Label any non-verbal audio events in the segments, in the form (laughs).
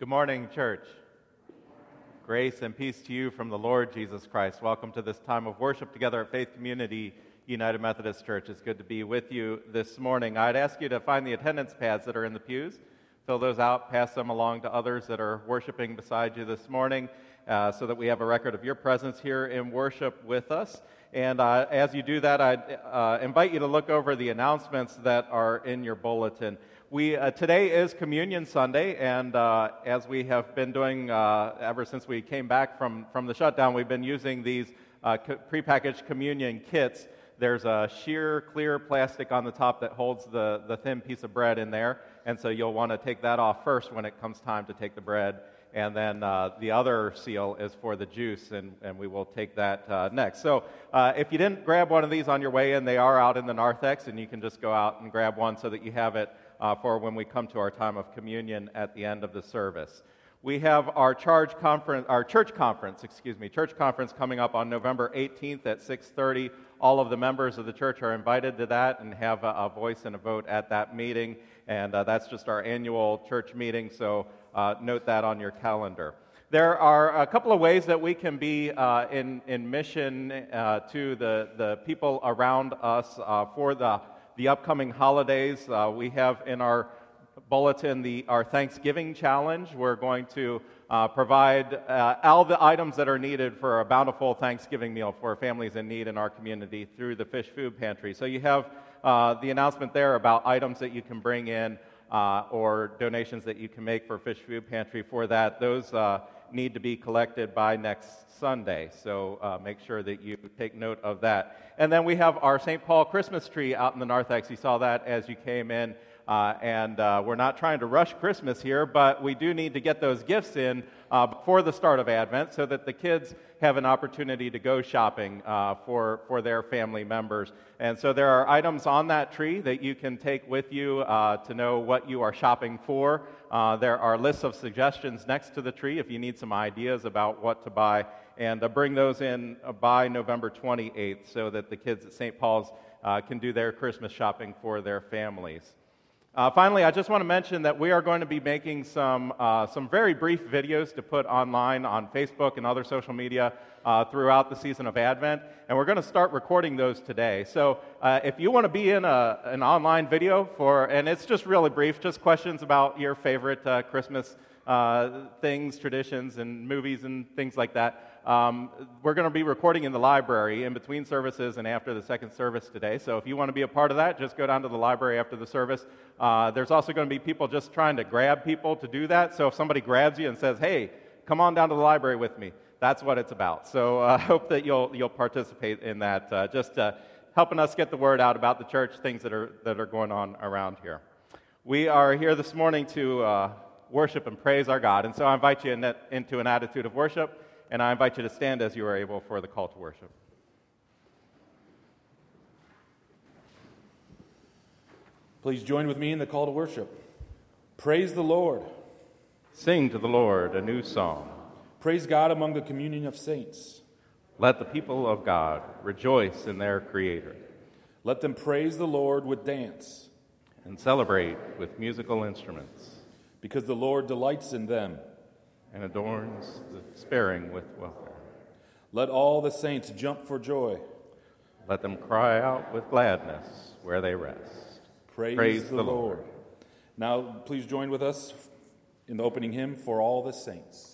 Good morning, church. Grace and peace to you from the Lord Jesus Christ. Welcome to this time of worship together at Faith Community United Methodist Church. It's good to be with you this morning. I'd ask you to find the attendance pads that are in the pews, fill those out, pass them along to others that are worshiping beside you this morning uh, so that we have a record of your presence here in worship with us. And uh, as you do that, I uh, invite you to look over the announcements that are in your bulletin. We, uh, today is Communion Sunday, and uh, as we have been doing uh, ever since we came back from, from the shutdown, we've been using these uh, co- prepackaged communion kits. There's a sheer, clear plastic on the top that holds the, the thin piece of bread in there, and so you'll want to take that off first when it comes time to take the bread and then uh, the other seal is for the juice, and, and we will take that uh, next. So uh, if you didn't grab one of these on your way in, they are out in the narthex, and you can just go out and grab one so that you have it uh, for when we come to our time of communion at the end of the service. We have our charge conference, our church conference, excuse me, church conference coming up on November 18th at 6:30. All of the members of the church are invited to that and have a, a voice and a vote at that meeting. And uh, that's just our annual church meeting. So uh, note that on your calendar. There are a couple of ways that we can be uh, in, in mission uh, to the, the people around us uh, for the, the upcoming holidays. Uh, we have in our bulletin the, our Thanksgiving challenge. We're going to uh, provide uh, all the items that are needed for a bountiful Thanksgiving meal for families in need in our community through the Fish Food Pantry. So you have the announcement there about items that you can bring in uh, or donations that you can make for Fish Food Pantry for that, those uh, need to be collected by next Sunday. So uh, make sure that you take note of that. And then we have our St. Paul Christmas tree out in the narthex. You saw that as you came in. Uh, and uh, we're not trying to rush Christmas here, but we do need to get those gifts in uh, before the start of Advent so that the kids have an opportunity to go shopping uh, for, for their family members. And so there are items on that tree that you can take with you uh, to know what you are shopping for. Uh, there are lists of suggestions next to the tree if you need some ideas about what to buy. And bring those in by November 28th so that the kids at St. Paul's can do their Christmas shopping for their families. Uh, finally, I just want to mention that we are going to be making some, uh, some very brief videos to put online on Facebook and other social media uh, throughout the season of Advent, and we're going to start recording those today. So uh, if you want to be in a, an online video for, and it's just really brief, just questions about your favorite uh, Christmas uh, things, traditions, and movies and things like that. Um, we're going to be recording in the library in between services and after the second service today. So if you want to be a part of that, just go down to the library after the service. Uh, there's also going to be people just trying to grab people to do that. So if somebody grabs you and says, hey, come on down to the library with me, that's what it's about. So I uh, (laughs) hope that you'll, you'll participate in that, uh, just uh, helping us get the word out about the church, things that are, that are going on around here. We are here this morning to uh, worship and praise our God. And so I invite you in into an attitude of worship and I invite you to stand as you are able for the call to worship. Please join with me in the call to worship. Praise the Lord. Sing to the Lord a new song. Praise God among the communion of saints. Let the people of God rejoice in their Creator. Let them praise the Lord with dance. And celebrate with musical instruments. Because the Lord delights in them and adorns the sparing with welfare. Let all the saints jump for joy. Let them cry out with gladness where they rest. Praise, Praise the, the Lord. Lord. Now, please join with us in the opening hymn, For All the Saints.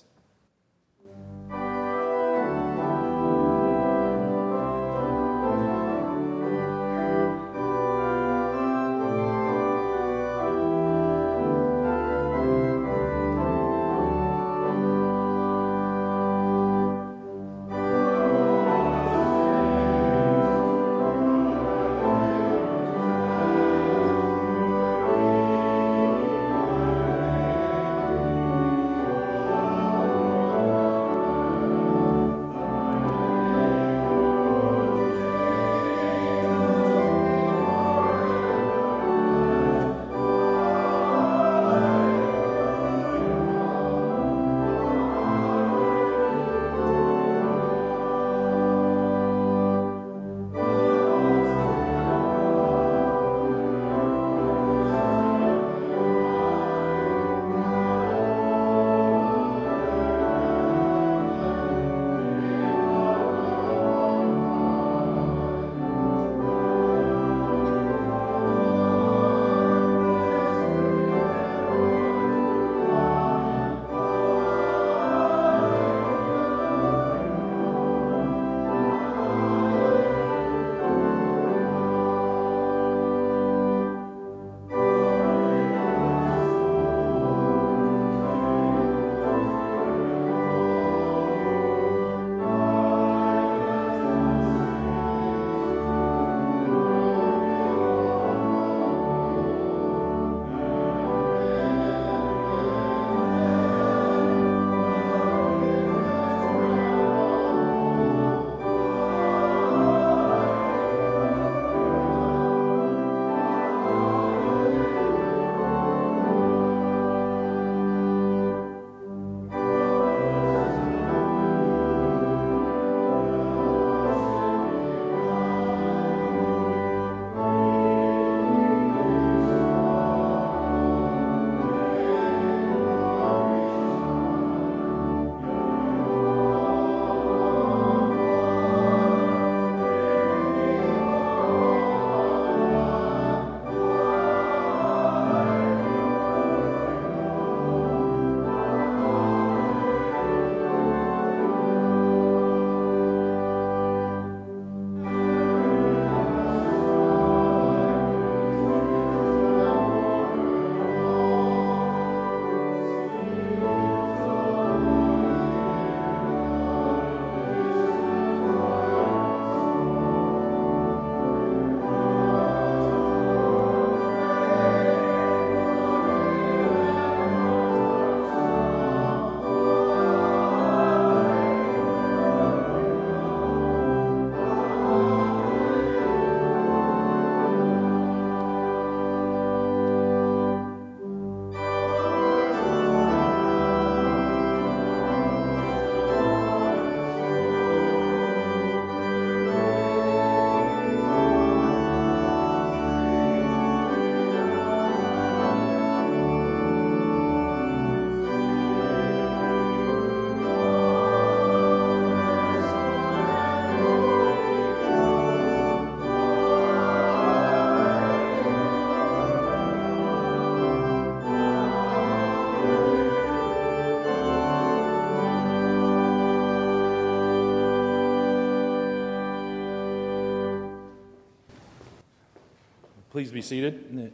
Please be seated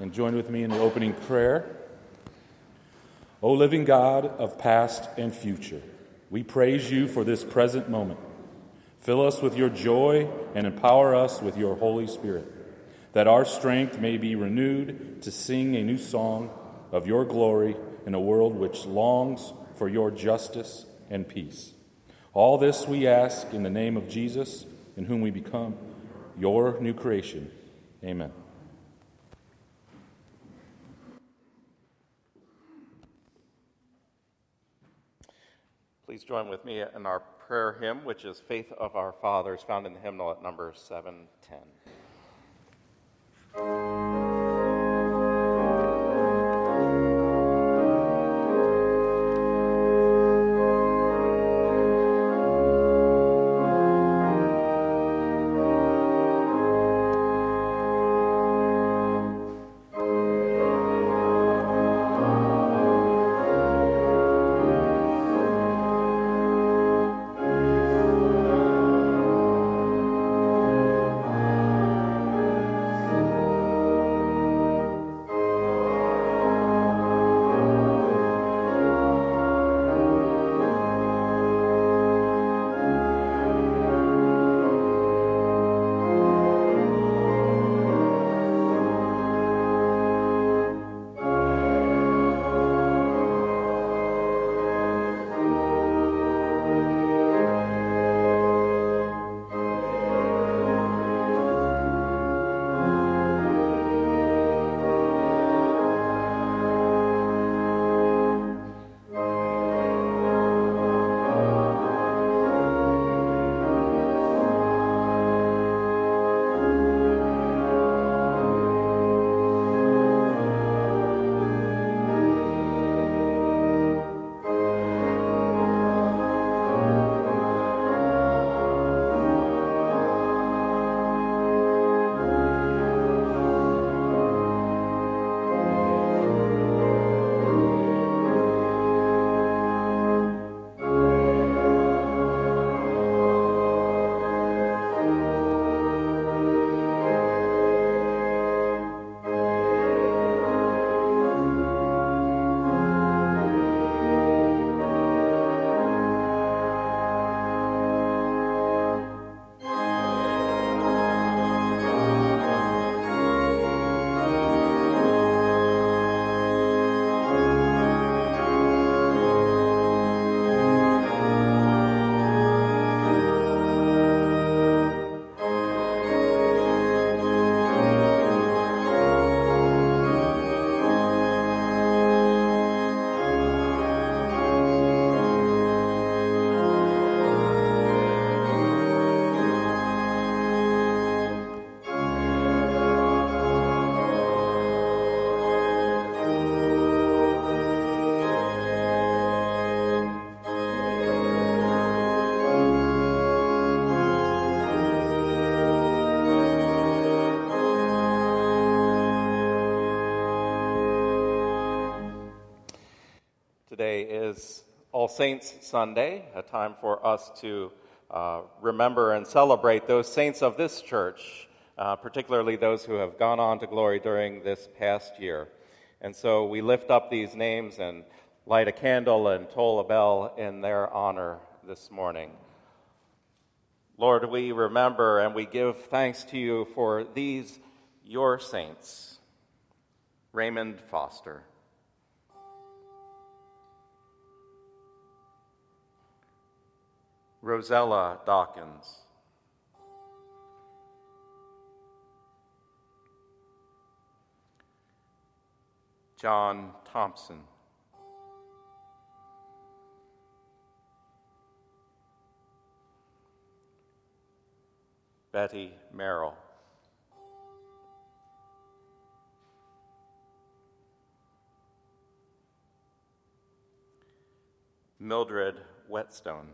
and join with me in the opening prayer. O living God of past and future, we praise you for this present moment. Fill us with your joy and empower us with your Holy Spirit, that our strength may be renewed to sing a new song of your glory in a world which longs for your justice and peace. All this we ask in the name of Jesus, in whom we become your new creation. Amen. Please join with me in our prayer hymn, which is Faith of Our Fathers, found in the hymnal at number 710. All Saints Sunday, a time for us to uh, remember and celebrate those saints of this church, uh, particularly those who have gone on to glory during this past year. And so we lift up these names and light a candle and toll a bell in their honor this morning. Lord, we remember and we give thanks to you for these, your saints. Raymond Foster. Rosella Dawkins. John Thompson. Betty Merrill. Mildred Whetstone.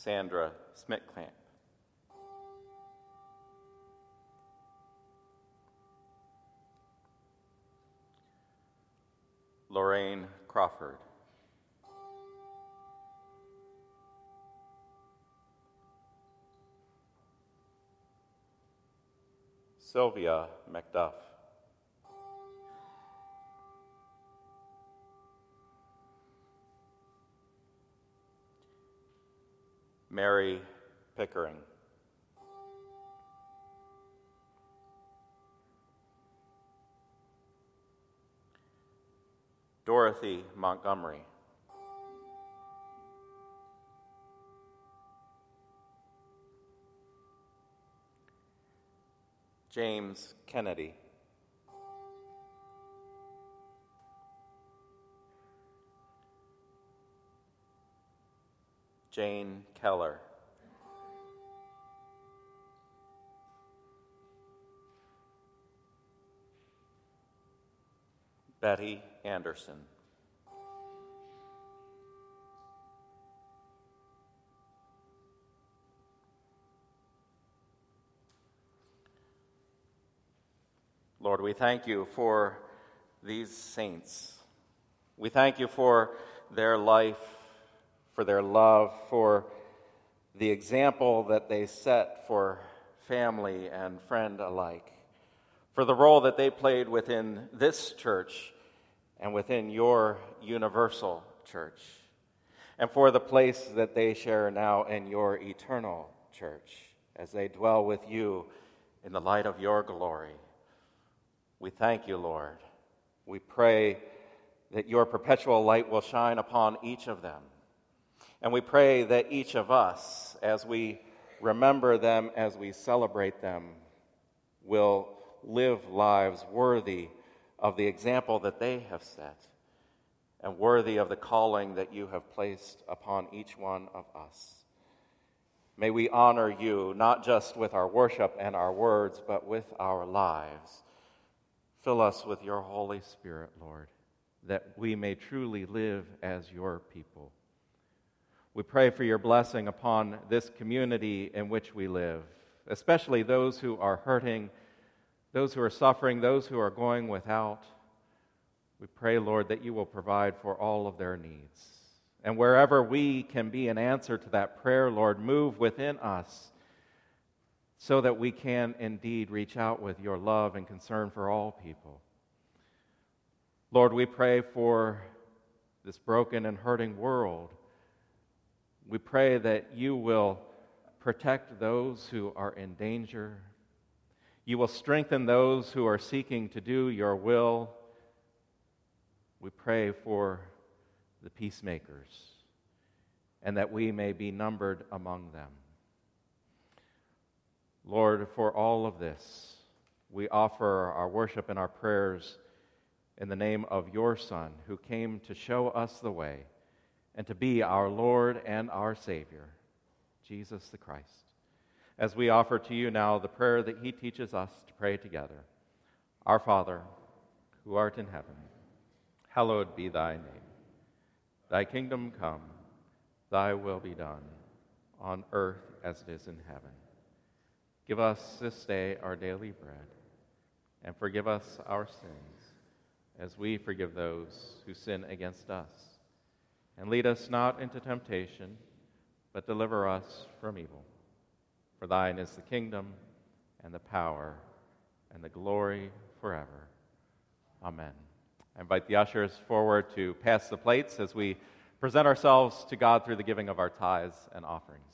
Sandra Smitclamp. Lorraine Crawford. Sylvia McDuff. Mary Pickering. Dorothy Montgomery. James Kennedy. Jane Keller. Betty Anderson. Lord, we thank you for these saints. We thank you for their life, for their love, for the example that they set for family and friend alike, for the role that they played within this church and within your universal church, and for the place that they share now in your eternal church as they dwell with you in the light of your glory. We thank you, Lord. We pray that your perpetual light will shine upon each of them. And we pray that each of us, as we remember them, as we celebrate them, will live lives worthy of the example that they have set and worthy of the calling that you have placed upon each one of us. May we honor you not just with our worship and our words, but with our lives. Fill us with your Holy Spirit, Lord, that we may truly live as your people. We pray for your blessing upon this community in which we live, especially those who are hurting, those who are suffering, those who are going without. We pray, Lord, that you will provide for all of their needs. And wherever we can be an answer to that prayer, Lord, move within us so that we can indeed reach out with your love and concern for all people. Lord, we pray for this broken and hurting world. We pray that you will protect those who are in danger. You will strengthen those who are seeking to do your will. We pray for the peacemakers and that we may be numbered among them. Lord, for all of this, we offer our worship and our prayers in the name of your Son, who came to show us the way and to be our Lord and our Savior, Jesus the Christ. As we offer to you now the prayer that he teaches us to pray together Our Father, who art in heaven, hallowed be thy name. Thy kingdom come, thy will be done, on earth as it is in heaven. Give us this day our daily bread, and forgive us our sins, as we forgive those who sin against us. And lead us not into temptation, but deliver us from evil. For thine is the kingdom, and the power, and the glory forever. Amen. I invite the ushers forward to pass the plates as we present ourselves to God through the giving of our tithes and offerings.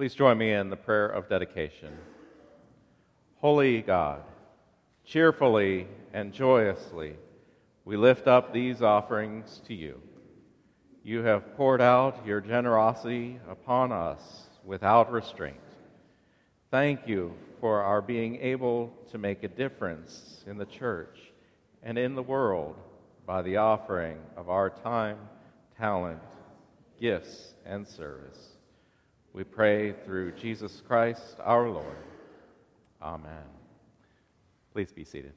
Please join me in the prayer of dedication. Holy God, cheerfully and joyously, we lift up these offerings to you. You have poured out your generosity upon us without restraint. Thank you for our being able to make a difference in the church and in the world by the offering of our time, talent, gifts, and service. We pray through Jesus Christ our Lord. Amen. Please be seated.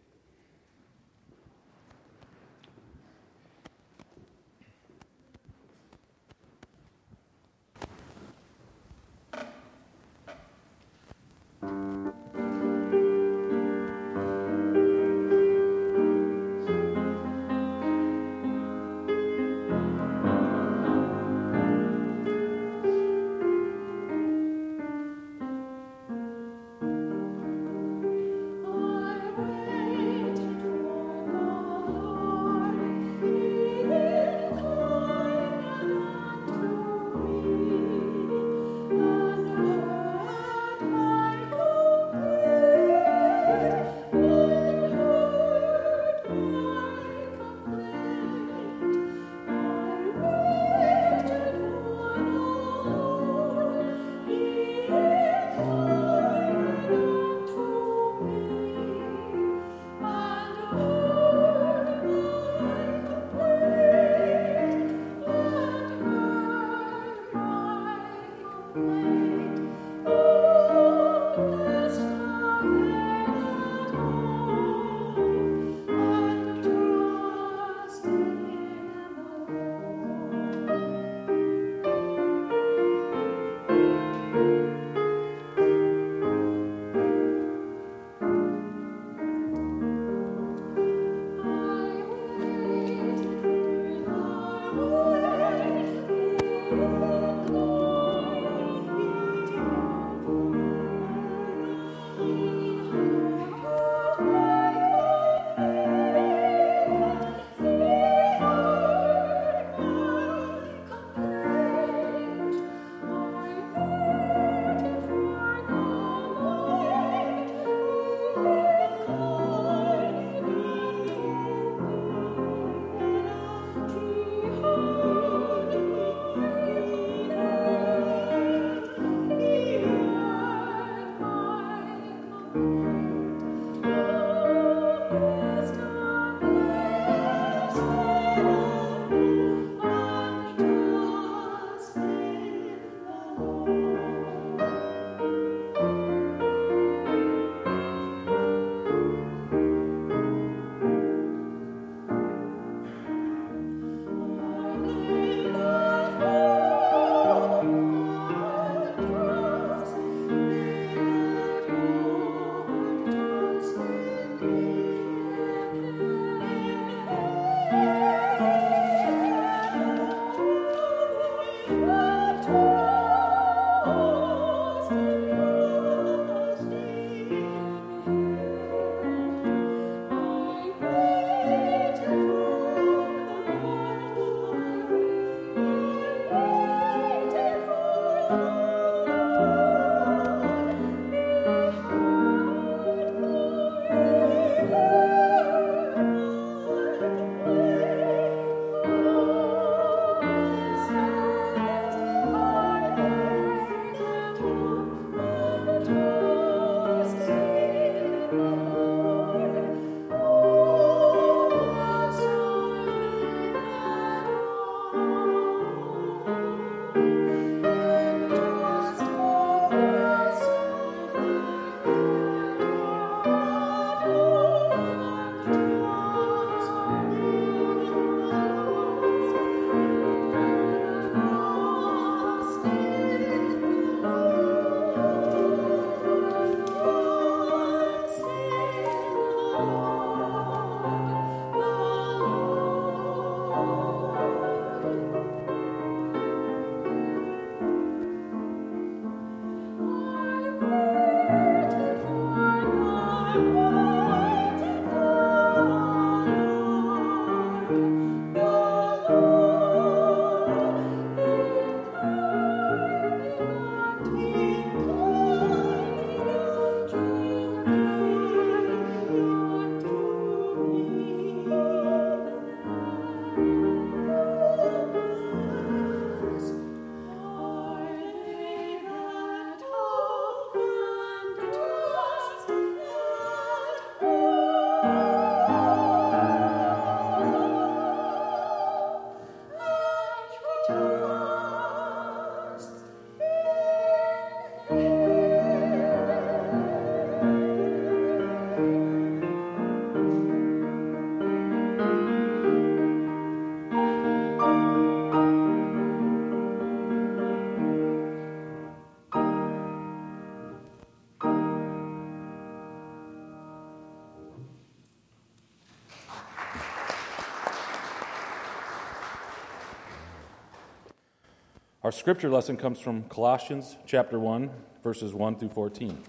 Our scripture lesson comes from Colossians chapter 1, verses 1 through 14.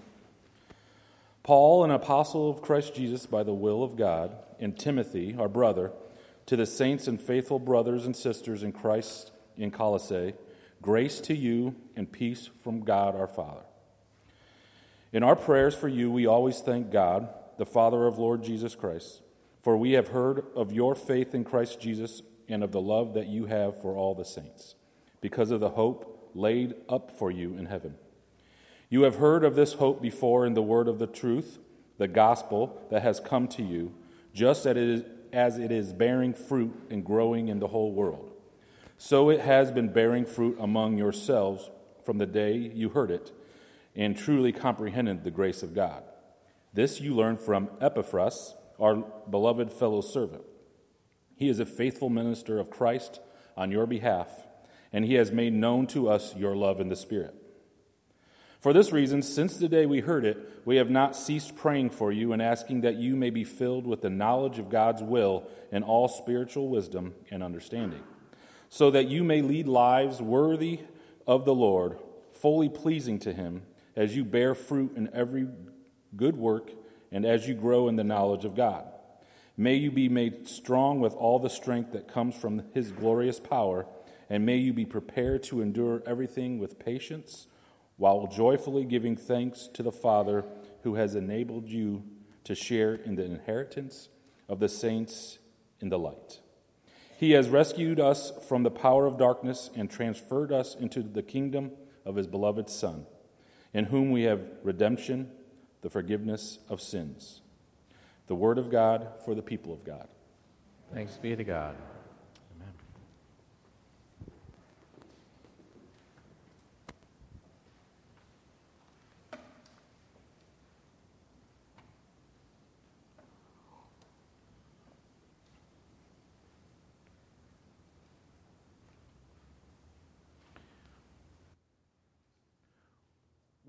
Paul, an apostle of Christ Jesus by the will of God, and Timothy, our brother, to the saints and faithful brothers and sisters in Christ in Colossae, grace to you and peace from God our Father. In our prayers for you, we always thank God, the Father of Lord Jesus Christ, for we have heard of your faith in Christ Jesus and of the love that you have for all the saints, because of the hope laid up for you in heaven. You have heard of this hope before in the word of the truth, the gospel that has come to you, just as it is bearing fruit and growing in the whole world. So it has been bearing fruit among yourselves from the day you heard it and truly comprehended the grace of God. This you learned from Epaphras, our beloved fellow servant. He is a faithful minister of Christ on your behalf, and he has made known to us your love in the Spirit. For this reason, since the day we heard it, we have not ceased praying for you and asking that you may be filled with the knowledge of God's will and all spiritual wisdom and understanding, so that you may lead lives worthy of the Lord, fully pleasing to Him, as you bear fruit in every good work and as you grow in the knowledge of God. May you be made strong with all the strength that comes from His glorious power, and may you be prepared to endure everything with patience while joyfully giving thanks to the Father who has enabled you to share in the inheritance of the saints in the light. He has rescued us from the power of darkness and transferred us into the kingdom of his beloved Son, in whom we have redemption, the forgiveness of sins. The word of God for the people of God. Thanks be to God.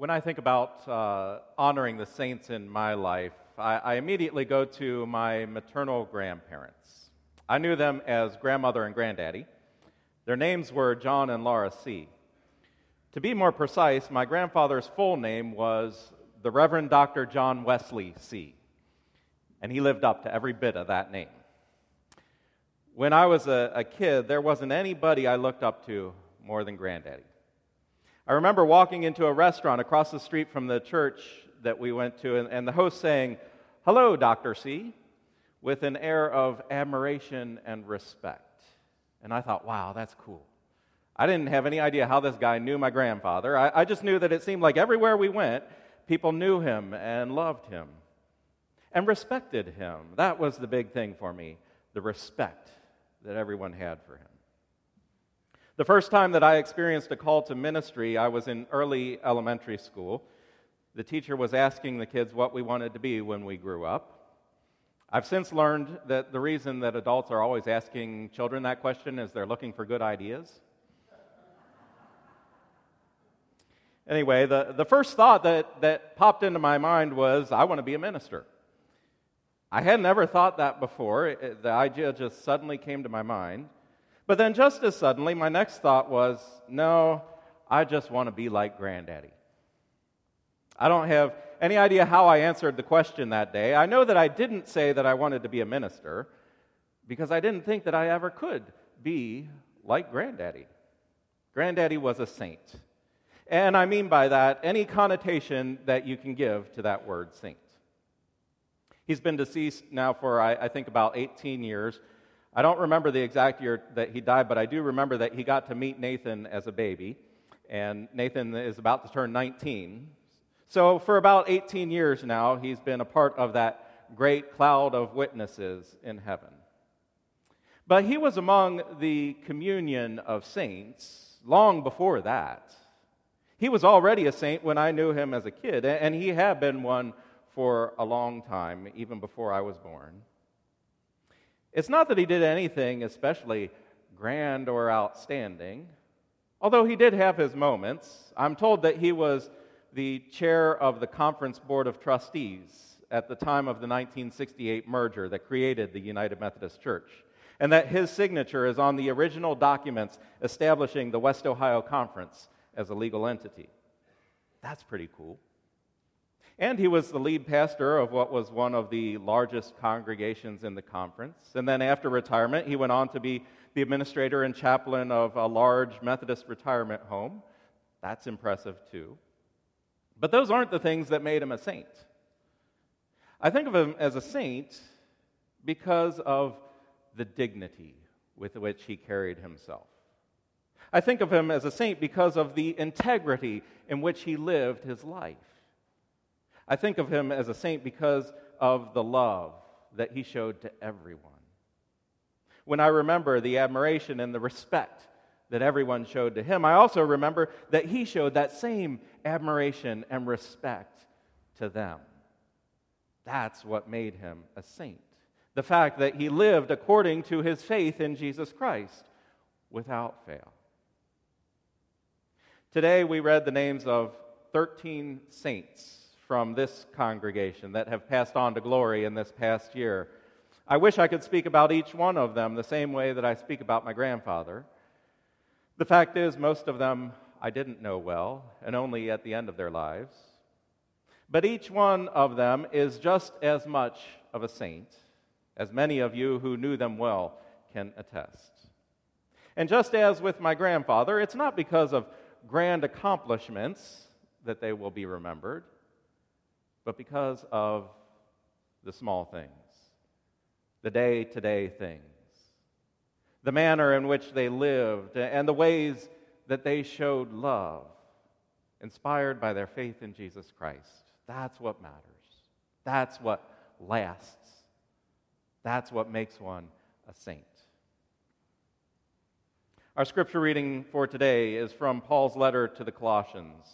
When I think about uh, honoring the saints in my life, I, I immediately go to my maternal grandparents. I knew them as grandmother and granddaddy. Their names were John and Laura C. To be more precise, my grandfather's full name was the Reverend Dr. John Wesley C. And he lived up to every bit of that name. When I was a, a kid, there wasn't anybody I looked up to more than granddaddy. I remember walking into a restaurant across the street from the church that we went to, and, and the host saying, Hello, Dr. C, with an air of admiration and respect. And I thought, wow, that's cool. I didn't have any idea how this guy knew my grandfather. I, I just knew that it seemed like everywhere we went, people knew him and loved him and respected him. That was the big thing for me the respect that everyone had for him. The first time that I experienced a call to ministry, I was in early elementary school. The teacher was asking the kids what we wanted to be when we grew up. I've since learned that the reason that adults are always asking children that question is they're looking for good ideas. Anyway, the, the first thought that, that popped into my mind was I want to be a minister. I had never thought that before. It, the idea just suddenly came to my mind. But then, just as suddenly, my next thought was no, I just want to be like Granddaddy. I don't have any idea how I answered the question that day. I know that I didn't say that I wanted to be a minister because I didn't think that I ever could be like Granddaddy. Granddaddy was a saint. And I mean by that any connotation that you can give to that word saint. He's been deceased now for, I, I think, about 18 years. I don't remember the exact year that he died, but I do remember that he got to meet Nathan as a baby. And Nathan is about to turn 19. So, for about 18 years now, he's been a part of that great cloud of witnesses in heaven. But he was among the communion of saints long before that. He was already a saint when I knew him as a kid, and he had been one for a long time, even before I was born. It's not that he did anything especially grand or outstanding, although he did have his moments. I'm told that he was the chair of the Conference Board of Trustees at the time of the 1968 merger that created the United Methodist Church. and that his signature is on the original documents establishing the West Ohio Conference as a legal entity. That's pretty cool. And he was the lead pastor of what was one of the largest congregations in the conference. And then after retirement, he went on to be the administrator and chaplain of a large Methodist retirement home. That's impressive too. But those aren't the things that made him a saint. I think of him as a saint because of the dignity with which he carried himself. I think of him as a saint because of the integrity in which he lived his life. I think of him as a saint because of the love that he showed to everyone. When I remember the admiration and the respect that everyone showed to him, I also remember that he showed that same admiration and respect to them. That's what made him a saint. The fact that he lived according to his faith in Jesus Christ without fail. Today we read the names of 13 saints from this congregation that have passed on to glory in this past year. I wish I could speak about each one of them the same way that I speak about my grandfather. The fact is, most of them I didn't know well, and only at the end of their lives. But each one of them is just as much of a saint as many of you who knew them well can attest. And just as with my grandfather, it's not because of grand accomplishments that they will be remembered but because of the small things, the day to day things, the manner in which they lived, and the ways that they showed love, inspired by their faith in Jesus Christ. That's what matters. That's what lasts. That's what makes one a saint. Our scripture reading for today is from Paul's letter to the Colossians.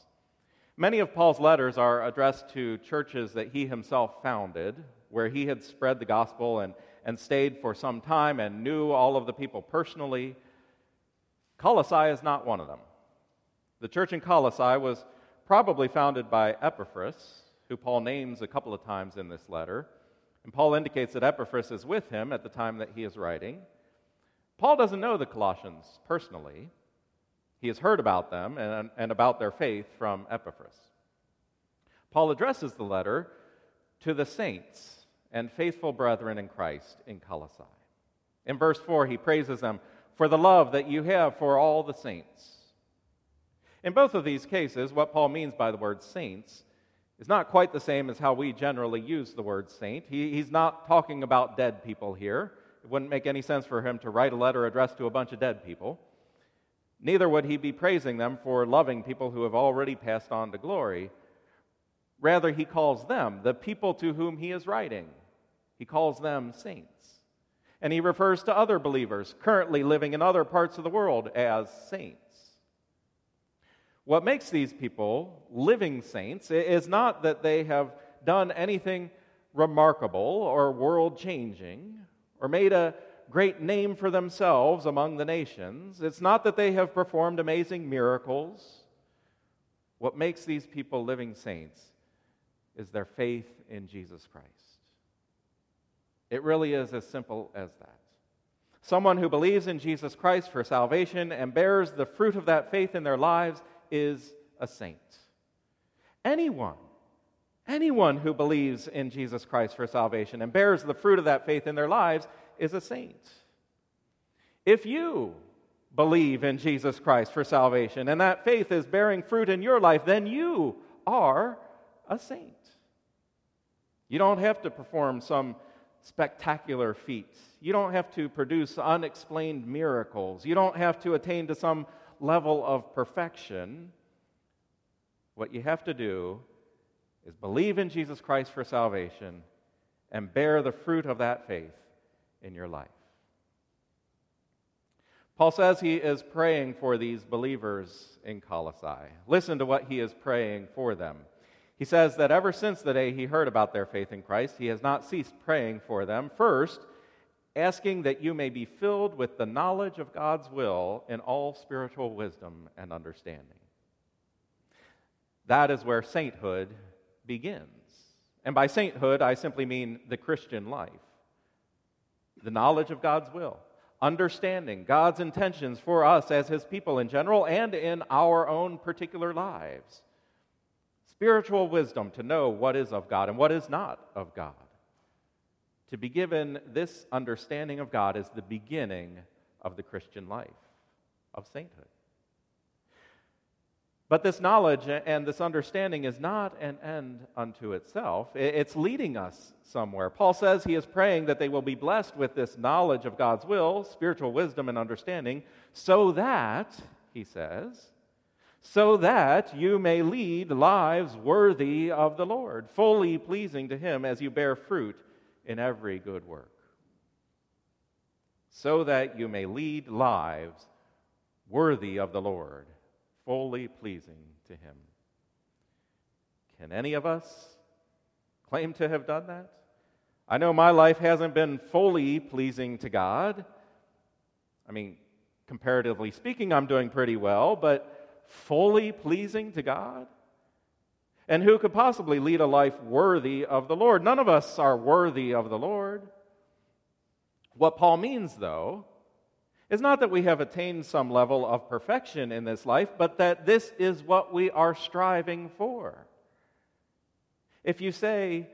Many of Paul's letters are addressed to churches that he himself founded, where he had spread the gospel and, and stayed for some time and knew all of the people personally. Colossae is not one of them. The church in Colossae was probably founded by Epaphras, who Paul names a couple of times in this letter. And Paul indicates that Epaphras is with him at the time that he is writing. Paul doesn't know the Colossians personally. He has heard about them and, and about their faith from Epaphras. Paul addresses the letter to the saints and faithful brethren in Christ in Colossae. In verse 4, he praises them for the love that you have for all the saints. In both of these cases, what Paul means by the word saints is not quite the same as how we generally use the word saint. He, he's not talking about dead people here. It wouldn't make any sense for him to write a letter addressed to a bunch of dead people. Neither would he be praising them for loving people who have already passed on to glory. Rather, he calls them, the people to whom he is writing, he calls them saints. And he refers to other believers currently living in other parts of the world as saints. What makes these people living saints is not that they have done anything remarkable or world changing or made a great name for themselves among the nations. It's not that they have performed amazing miracles. What makes these people living saints is their faith in Jesus Christ. It really is as simple as that. Someone who believes in Jesus Christ for salvation and bears the fruit of that faith in their lives is a saint. Anyone, anyone who believes in Jesus Christ for salvation and bears the fruit of that faith in their lives is a saint. If you believe in Jesus Christ for salvation and that faith is bearing fruit in your life, then you are a saint. You don't have to perform some spectacular feat. You don't have to produce unexplained miracles. You don't have to attain to some level of perfection. What you have to do is believe in Jesus Christ for salvation and bear the fruit of that faith in your life. Paul says he is praying for these believers in Colossae. Listen to what he is praying for them. He says that ever since the day he heard about their faith in Christ, he has not ceased praying for them. First, asking that you may be filled with the knowledge of God's will in all spiritual wisdom and understanding. That is where sainthood begins. And by sainthood, I simply mean the Christian life the knowledge of God's will, understanding God's intentions for us as His people in general and in our own particular lives. Spiritual wisdom to know what is of God and what is not of God. To be given this understanding of God is the beginning of the Christian life, of sainthood. But this knowledge and this understanding is not an end unto itself. It's leading us somewhere. Paul says he is praying that they will be blessed with this knowledge of God's will, spiritual wisdom, and understanding, so that, he says, so that you may lead lives worthy of the Lord, fully pleasing to him as you bear fruit in every good work. So that you may lead lives worthy of the Lord fully pleasing to Him. Can any of us claim to have done that? I know my life hasn't been fully pleasing to God. I mean, comparatively speaking, I'm doing pretty well, but fully pleasing to God? And who could possibly lead a life worthy of the Lord? None of us are worthy of the Lord. What Paul means, though, is not that we have attained some level of perfection in this life, but that this is what we are striving for. If you say,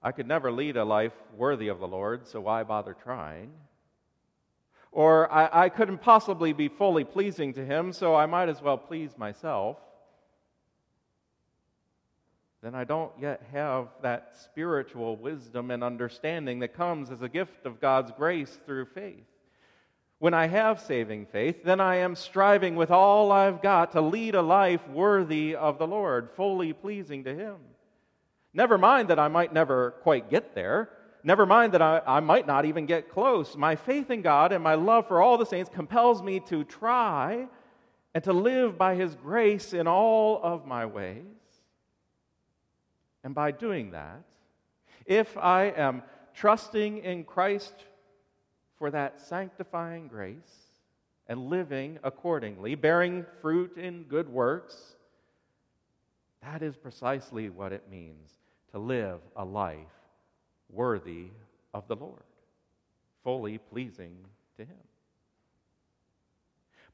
I could never lead a life worthy of the Lord, so why bother trying? Or I, I couldn't possibly be fully pleasing to Him, so I might as well please myself. Then I don't yet have that spiritual wisdom and understanding that comes as a gift of God's grace through faith. When I have saving faith, then I am striving with all I've got to lead a life worthy of the Lord, fully pleasing to Him. Never mind that I might never quite get there. Never mind that I, I might not even get close. My faith in God and my love for all the saints compels me to try and to live by His grace in all of my ways. And by doing that, if I am trusting in Christ for that sanctifying grace and living accordingly, bearing fruit in good works, that is precisely what it means to live a life worthy of the Lord, fully pleasing to Him.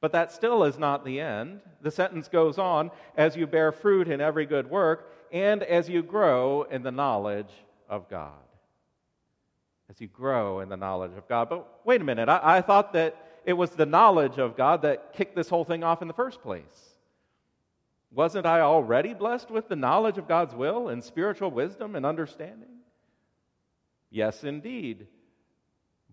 But that still is not the end. The sentence goes on as you bear fruit in every good work and as you grow in the knowledge of God as you grow in the knowledge of God. But wait a minute, I, I thought that it was the knowledge of God that kicked this whole thing off in the first place. Wasn't I already blessed with the knowledge of God's will and spiritual wisdom and understanding? Yes, indeed.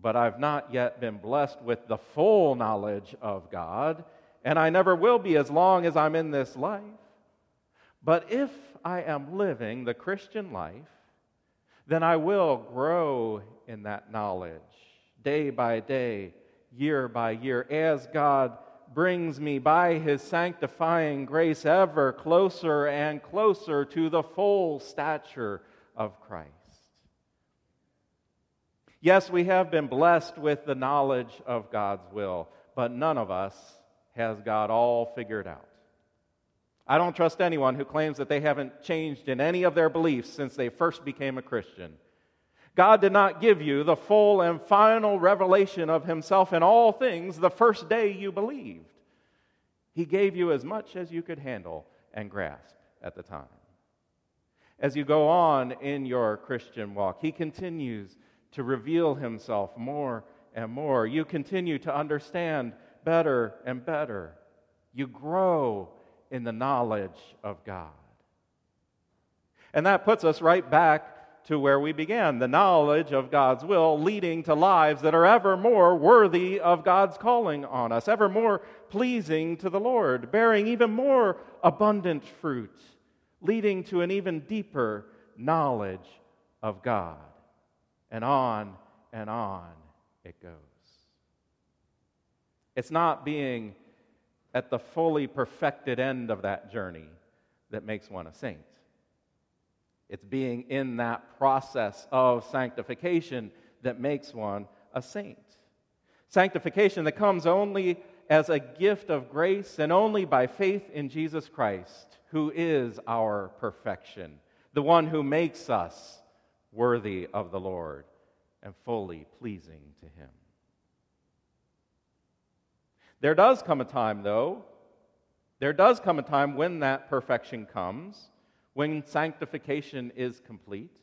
But I've not yet been blessed with the full knowledge of God, and I never will be as long as I'm in this life. But if I am living the Christian life, then I will grow in that knowledge day by day, year by year, as God brings me by his sanctifying grace ever closer and closer to the full stature of Christ. Yes, we have been blessed with the knowledge of God's will, but none of us has God all figured out. I don't trust anyone who claims that they haven't changed in any of their beliefs since they first became a Christian. God did not give you the full and final revelation of Himself in all things the first day you believed. He gave you as much as you could handle and grasp at the time. As you go on in your Christian walk, He continues to reveal Himself more and more. You continue to understand better and better. You grow in the knowledge of God. And that puts us right back to where we began the knowledge of God's will, leading to lives that are ever more worthy of God's calling on us, ever more pleasing to the Lord, bearing even more abundant fruit, leading to an even deeper knowledge of God. And on and on it goes. It's not being at the fully perfected end of that journey that makes one a saint. It's being in that process of sanctification that makes one a saint. Sanctification that comes only as a gift of grace and only by faith in Jesus Christ, who is our perfection, the one who makes us worthy of the Lord and fully pleasing to Him. There does come a time, though, there does come a time when that perfection comes, when sanctification is complete.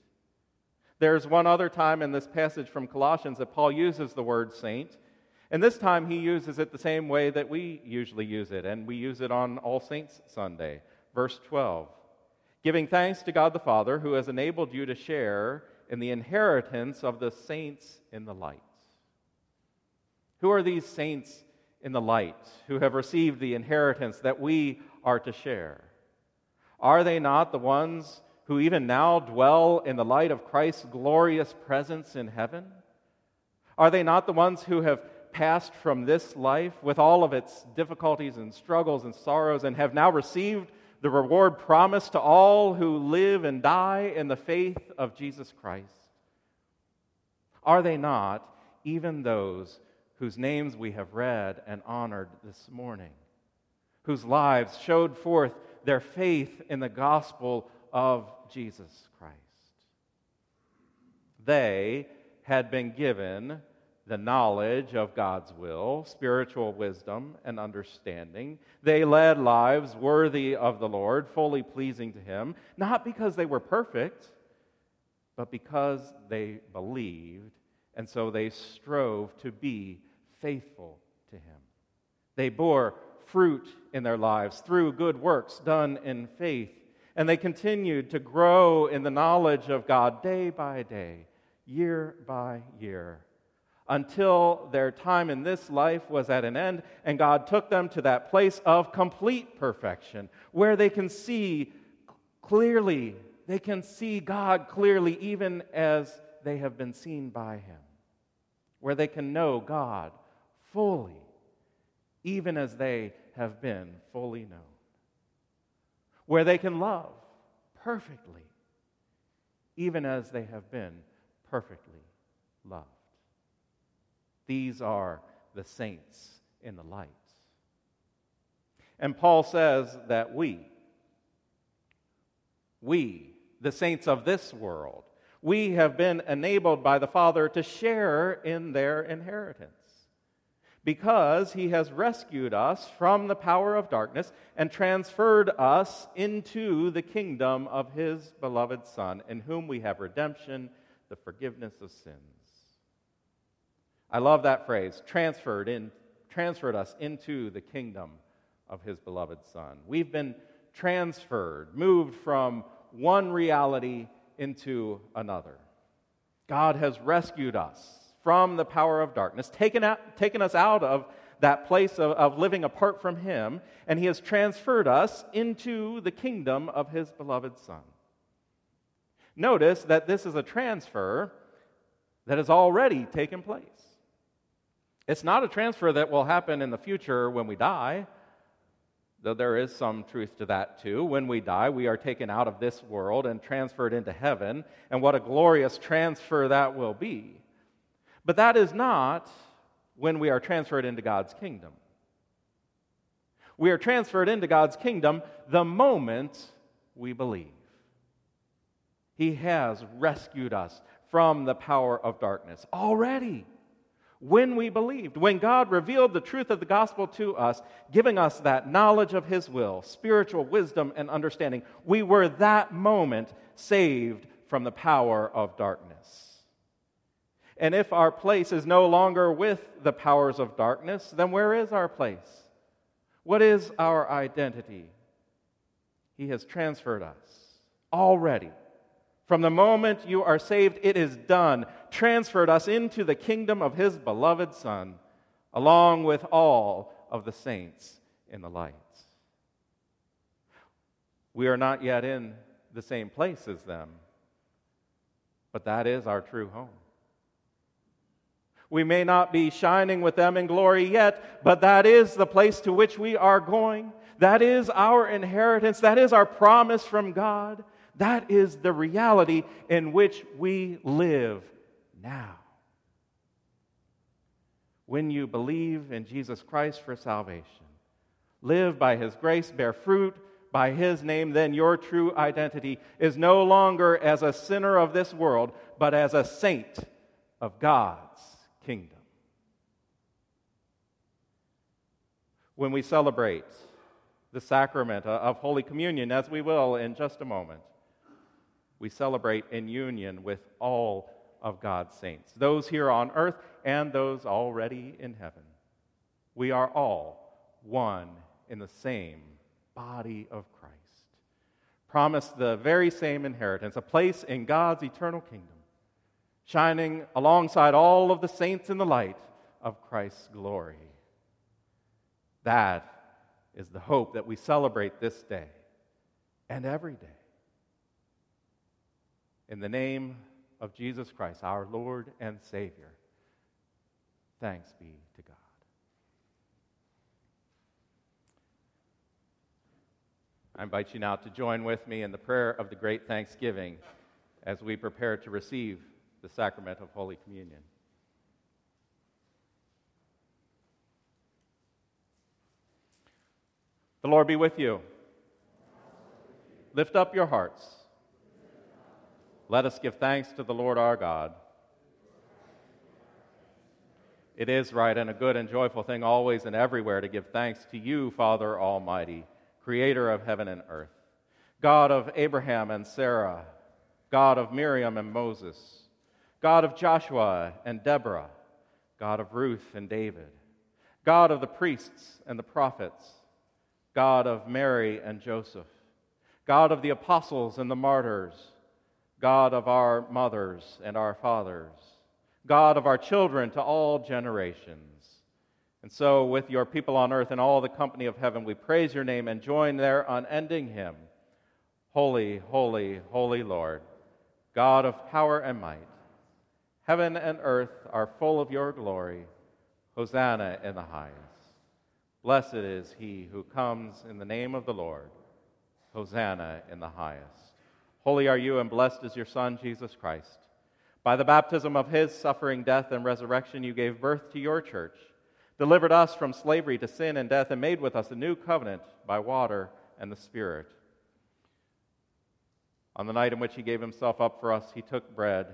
There's one other time in this passage from Colossians that Paul uses the word saint, and this time he uses it the same way that we usually use it, and we use it on All Saints Sunday. Verse 12 Giving thanks to God the Father, who has enabled you to share in the inheritance of the saints in the light. Who are these saints in the light who have received the inheritance that we are to share? Are they not the ones who even now dwell in the light of Christ's glorious presence in heaven? Are they not the ones who have passed from this life with all of its difficulties and struggles and sorrows and have now received the reward promised to all who live and die in the faith of Jesus Christ? Are they not even those whose names we have read and honored this morning, whose lives showed forth their faith in the gospel of Jesus Christ? They had been given the knowledge of God's will, spiritual wisdom, and understanding. They led lives worthy of the Lord, fully pleasing to Him, not because they were perfect, but because they believed, and so they strove to be faithful to Him. They bore fruit in their lives through good works done in faith, and they continued to grow in the knowledge of God day by day, year by year until their time in this life was at an end, and God took them to that place of complete perfection where they can see clearly, they can see God clearly, even as they have been seen by Him, where they can know God fully, even as they have been fully known, where they can love perfectly, even as they have been perfectly loved. These are the saints in the light. And Paul says that we, we, the saints of this world, we have been enabled by the Father to share in their inheritance because he has rescued us from the power of darkness and transferred us into the kingdom of his beloved Son, in whom we have redemption, the forgiveness of sins. I love that phrase, transferred in transferred us into the kingdom of his beloved son. We've been transferred, moved from one reality into another. God has rescued us from the power of darkness, taken, out, taken us out of that place of, of living apart from Him, and He has transferred us into the kingdom of His beloved Son. Notice that this is a transfer that has already taken place. It's not a transfer that will happen in the future when we die, though there is some truth to that too. When we die, we are taken out of this world and transferred into heaven, and what a glorious transfer that will be. But that is not when we are transferred into God's kingdom. We are transferred into God's kingdom the moment we believe. He has rescued us from the power of darkness already when we believed, when God revealed the truth of the gospel to us, giving us that knowledge of His will, spiritual wisdom, and understanding, we were that moment saved from the power of darkness. And if our place is no longer with the powers of darkness, then where is our place? What is our identity? He has transferred us already from the moment you are saved, it is done, transferred us into the kingdom of his beloved Son, along with all of the saints in the light. We are not yet in the same place as them, but that is our true home. We may not be shining with them in glory yet, but that is the place to which we are going. That is our inheritance. That is our promise from God. That is the reality in which we live now. When you believe in Jesus Christ for salvation, live by His grace, bear fruit by His name, then your true identity is no longer as a sinner of this world, but as a saint of God's kingdom. when we celebrate the sacrament of Holy Communion, as we will in just a moment, we celebrate in union with all of God's saints, those here on earth and those already in heaven. We are all one in the same body of Christ, promised the very same inheritance, a place in God's eternal kingdom, shining alongside all of the saints in the light of Christ's glory. That is the hope that we celebrate this day and every day. In the name of Jesus Christ, our Lord and Savior, thanks be to God. I invite you now to join with me in the prayer of the great thanksgiving as we prepare to receive the sacrament of Holy Communion. The Lord be with you. Lift up your hearts. Let us give thanks to the Lord our God. It is right and a good and joyful thing always and everywhere to give thanks to you, Father Almighty, creator of heaven and earth, God of Abraham and Sarah, God of Miriam and Moses, God of Joshua and Deborah, God of Ruth and David, God of the priests and the prophets God of Mary and Joseph, God of the apostles and the martyrs, God of our mothers and our fathers, God of our children to all generations. And so, with your people on earth and all the company of heaven, we praise your name and join their unending hymn Holy, holy, holy Lord, God of power and might. Heaven and earth are full of your glory. Hosanna in the highest. Blessed is he who comes in the name of the Lord. Hosanna in the highest. Holy are you, and blessed is your Son, Jesus Christ. By the baptism of his suffering, death, and resurrection, you gave birth to your church, delivered us from slavery to sin and death, and made with us a new covenant by water and the Spirit. On the night in which he gave himself up for us, he took bread,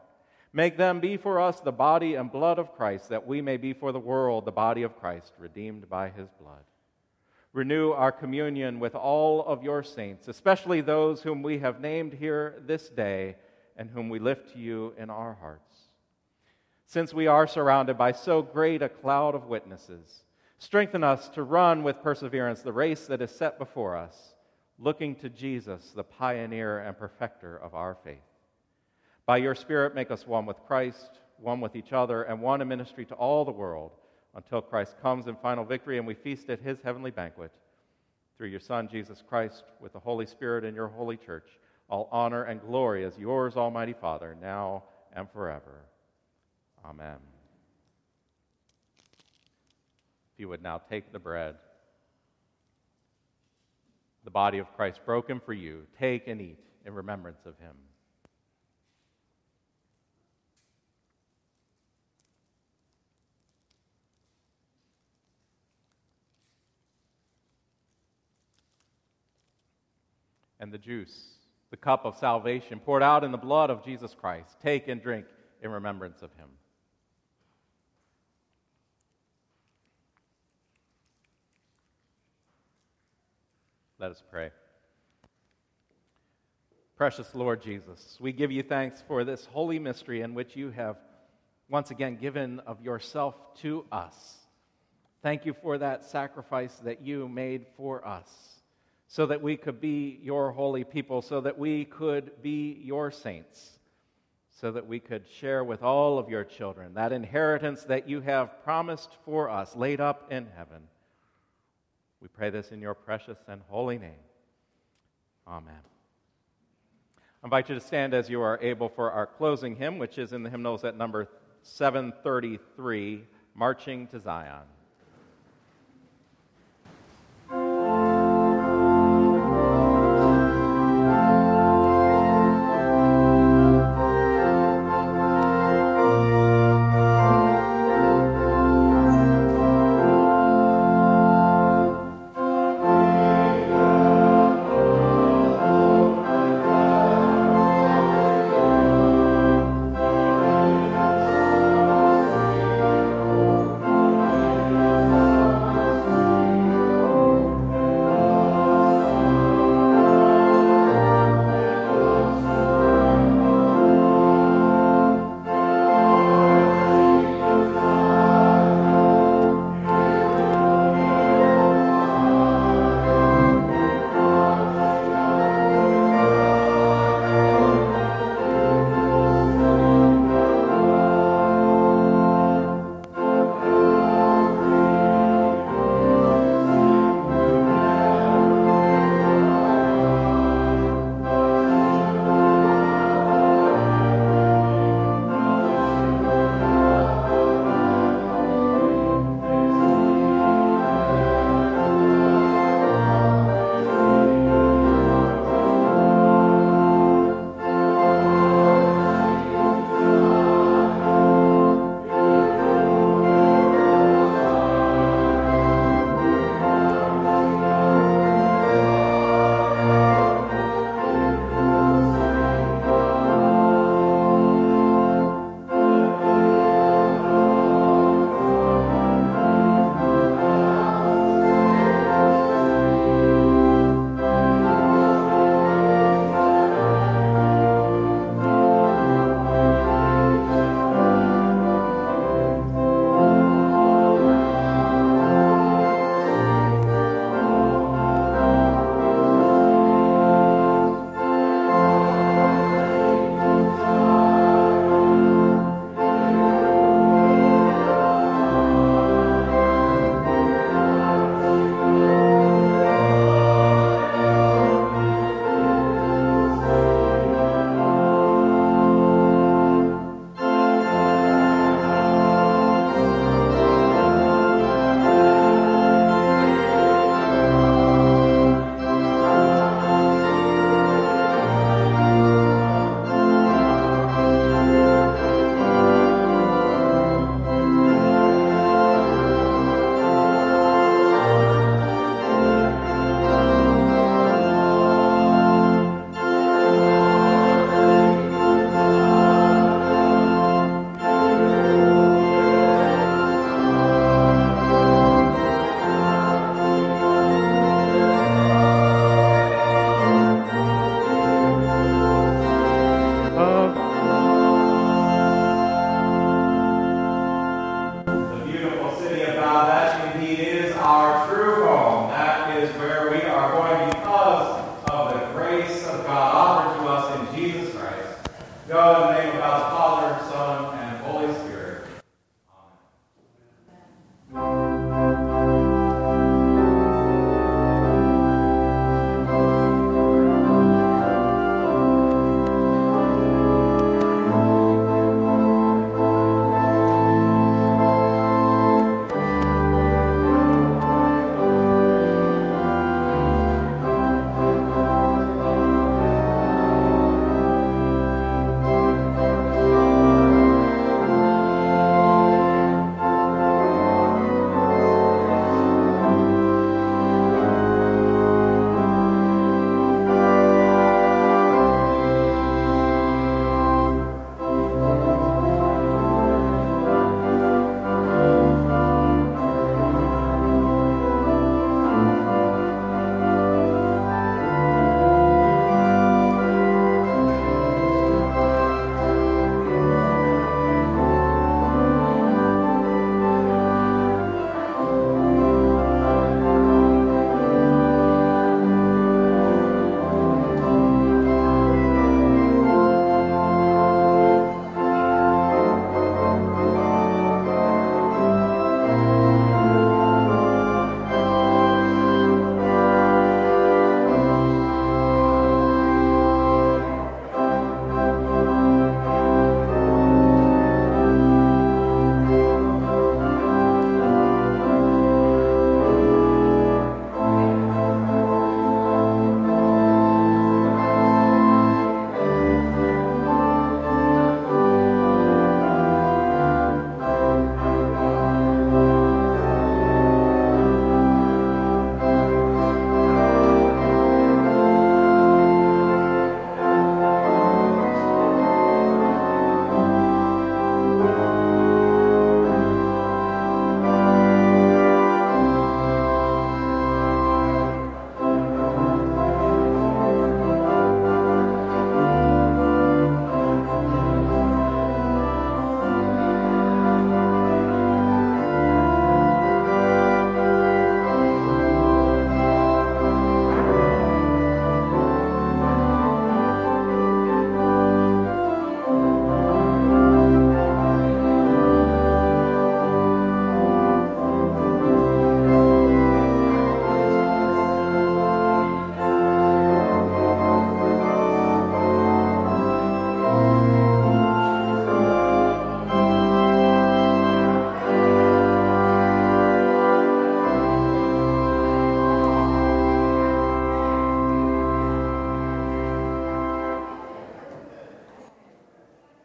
Make them be for us the body and blood of Christ, that we may be for the world the body of Christ, redeemed by his blood. Renew our communion with all of your saints, especially those whom we have named here this day and whom we lift to you in our hearts. Since we are surrounded by so great a cloud of witnesses, strengthen us to run with perseverance the race that is set before us, looking to Jesus, the pioneer and perfecter of our faith. By your Spirit, make us one with Christ, one with each other, and one in ministry to all the world until Christ comes in final victory and we feast at his heavenly banquet. Through your Son, Jesus Christ, with the Holy Spirit and your holy church, all honor and glory is yours, Almighty Father, now and forever. Amen. If you would now take the bread, the body of Christ broken for you, take and eat in remembrance of him. And the juice, the cup of salvation poured out in the blood of Jesus Christ. Take and drink in remembrance of him. Let us pray. Precious Lord Jesus, we give you thanks for this holy mystery in which you have once again given of yourself to us. Thank you for that sacrifice that you made for us so that we could be your holy people, so that we could be your saints, so that we could share with all of your children that inheritance that you have promised for us, laid up in heaven. We pray this in your precious and holy name. Amen. I invite you to stand as you are able for our closing hymn, which is in the hymnals at number 733, Marching to Zion.